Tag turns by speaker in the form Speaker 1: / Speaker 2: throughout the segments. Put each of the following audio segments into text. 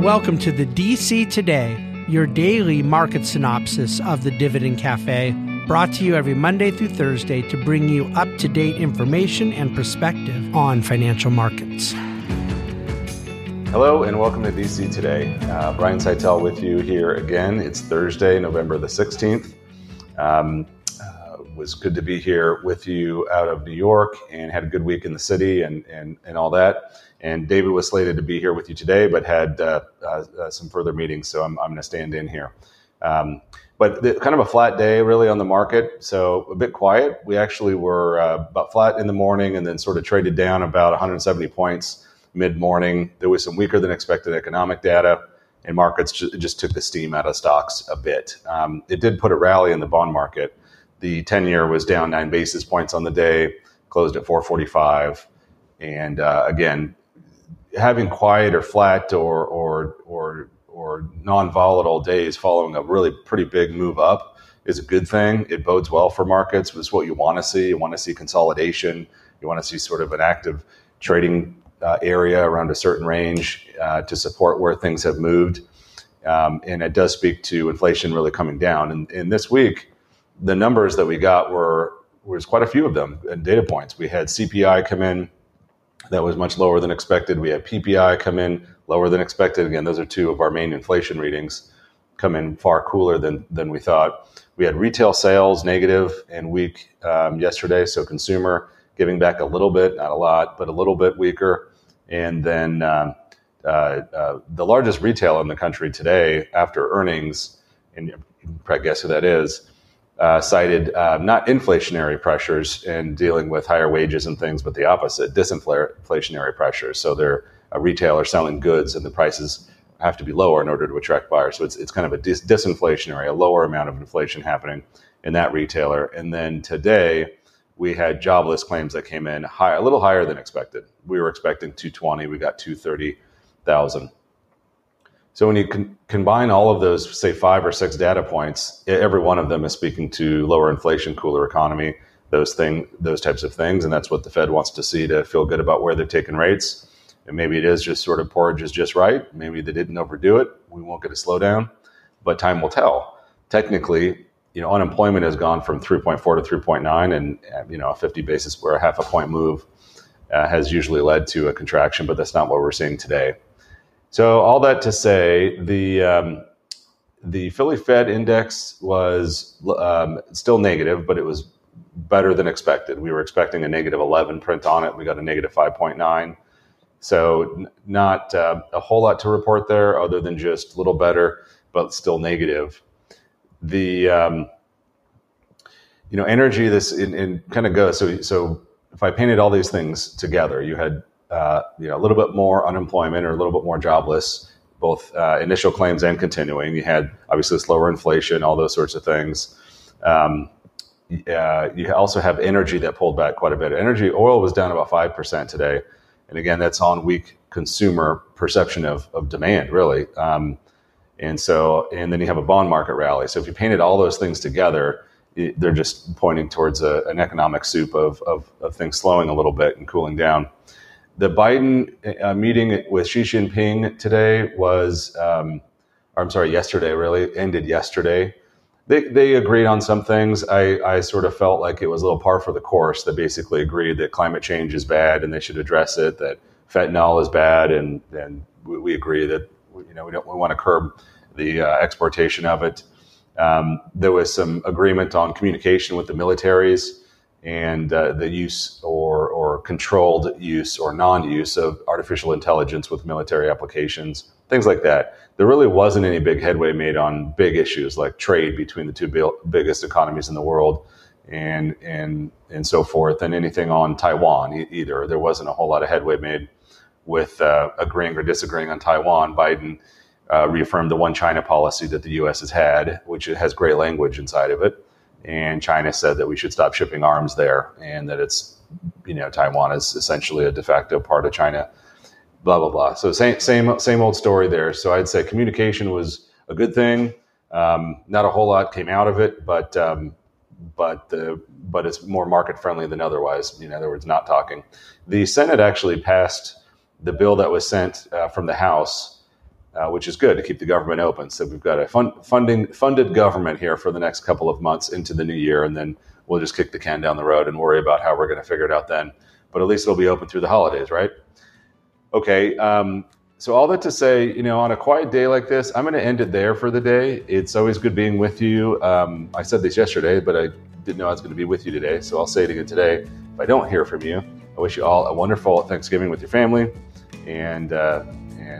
Speaker 1: Welcome to the DC Today, your daily market synopsis of the Dividend Cafe, brought to you every Monday through Thursday to bring you up to date information and perspective on financial markets.
Speaker 2: Hello and welcome to DC Today. Uh, Brian Szytel with you here again. It's Thursday, November the 16th. Um, was good to be here with you out of New York and had a good week in the city and, and, and all that. And David was slated to be here with you today, but had uh, uh, some further meetings, so I'm, I'm going to stand in here. Um, but the, kind of a flat day, really, on the market. So a bit quiet. We actually were uh, about flat in the morning, and then sort of traded down about 170 points mid morning. There was some weaker than expected economic data, and markets ju- just took the steam out of stocks a bit. Um, it did put a rally in the bond market. The 10 year was down nine basis points on the day, closed at 445. And uh, again, having quiet or flat or or or or non-volatile days following a really pretty big move up is a good thing. It bodes well for markets. It's what you want to see. You want to see consolidation. You want to see sort of an active trading uh, area around a certain range uh, to support where things have moved. Um, and it does speak to inflation really coming down. And, and this week, the numbers that we got were was quite a few of them and data points. We had CPI come in that was much lower than expected. We had PPI come in lower than expected. Again, those are two of our main inflation readings, come in far cooler than than we thought. We had retail sales negative and weak um, yesterday, so consumer giving back a little bit, not a lot, but a little bit weaker. And then um, uh, uh, the largest retail in the country today, after earnings, and you can probably guess who that is, uh, cited uh, not inflationary pressures and dealing with higher wages and things, but the opposite, disinflationary pressures. So they're a retailer selling goods and the prices have to be lower in order to attract buyers. So it's, it's kind of a dis- disinflationary, a lower amount of inflation happening in that retailer. And then today, we had jobless claims that came in high, a little higher than expected. We were expecting 220, we got 230,000. So when you con- combine all of those, say five or six data points, every one of them is speaking to lower inflation, cooler economy, those thing, those types of things, and that's what the Fed wants to see to feel good about where they're taking rates. And maybe it is just sort of porridge is just right. Maybe they didn't overdo it. We won't get a slowdown, but time will tell. Technically, you know, unemployment has gone from 3.4 to 3.9, and you know, a 50 basis or a half a point move uh, has usually led to a contraction, but that's not what we're seeing today. So all that to say, the um, the Philly Fed index was um, still negative, but it was better than expected. We were expecting a negative 11 print on it. We got a negative 5.9. So not uh, a whole lot to report there, other than just a little better, but still negative. The um, you know energy this in, in kind of goes so so if I painted all these things together, you had uh, you know, a little bit more unemployment or a little bit more jobless, both uh, initial claims and continuing. You had obviously slower inflation, all those sorts of things. Um, uh, you also have energy that pulled back quite a bit. Energy, oil was down about 5% today. And again, that's on weak consumer perception of, of demand, really. Um, and so, and then you have a bond market rally. So if you painted all those things together, they're just pointing towards a, an economic soup of, of, of, things slowing a little bit and cooling down the Biden uh, meeting with Xi Jinping today was, um, I'm sorry, yesterday really ended yesterday. They, they agreed on some things. I, I sort of felt like it was a little par for the course. They basically agreed that climate change is bad and they should address it. That fentanyl is bad, and and we, we agree that you know we don't we want to curb the uh, exportation of it. Um, there was some agreement on communication with the militaries and uh, the use or, or controlled use or non-use of artificial intelligence with military applications, things like that. There really wasn't any big headway made on big issues like trade between the two biggest economies in the world and and and so forth, and anything on Taiwan e- either. There wasn't a whole lot of headway made with uh, agreeing or disagreeing on Taiwan. Biden uh, reaffirmed the one China policy that the U.S. has had, which has great language inside of it and China said that we should stop shipping arms there, and that it's you know Taiwan is essentially a de facto part of China. Blah blah blah. So same same same old story there. So I'd say communication was a good thing. Um, not a whole lot came out of it, but um, but the but it's more market friendly than otherwise. In other words, not talking. The Senate actually passed the bill that was sent uh, from the House uh, which is good to keep the government open. So we've got a fun, funding funded government here for the next couple of months into the new year, and then we'll just kick the can down the road and worry about how we're going to figure it out then. But at least it'll be open through the holidays, right? Okay. Um, so all that to say, you know, on a quiet day like this, I'm going to end it there for the day. It's always good being with you. Um, I said this yesterday, but I didn't know I was going to be with you today, so I'll say it again today. If I don't hear from you, I wish you all a wonderful Thanksgiving with your family, and uh,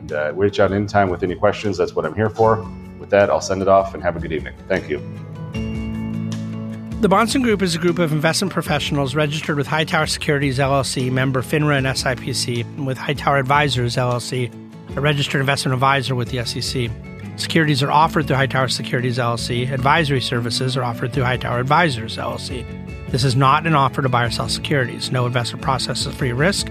Speaker 2: and uh, reach out anytime with any questions. That's what I'm here for. With that, I'll send it off and have a good evening. Thank you.
Speaker 1: The Bahnsen Group is a group of investment professionals registered with Hightower Securities LLC, member FINRA and SIPC, and with Hightower Advisors LLC, a registered investment advisor with the SEC. Securities are offered through Hightower Securities LLC. Advisory services are offered through Hightower Advisors LLC. This is not an offer to buy or sell securities. No investment process is free risk.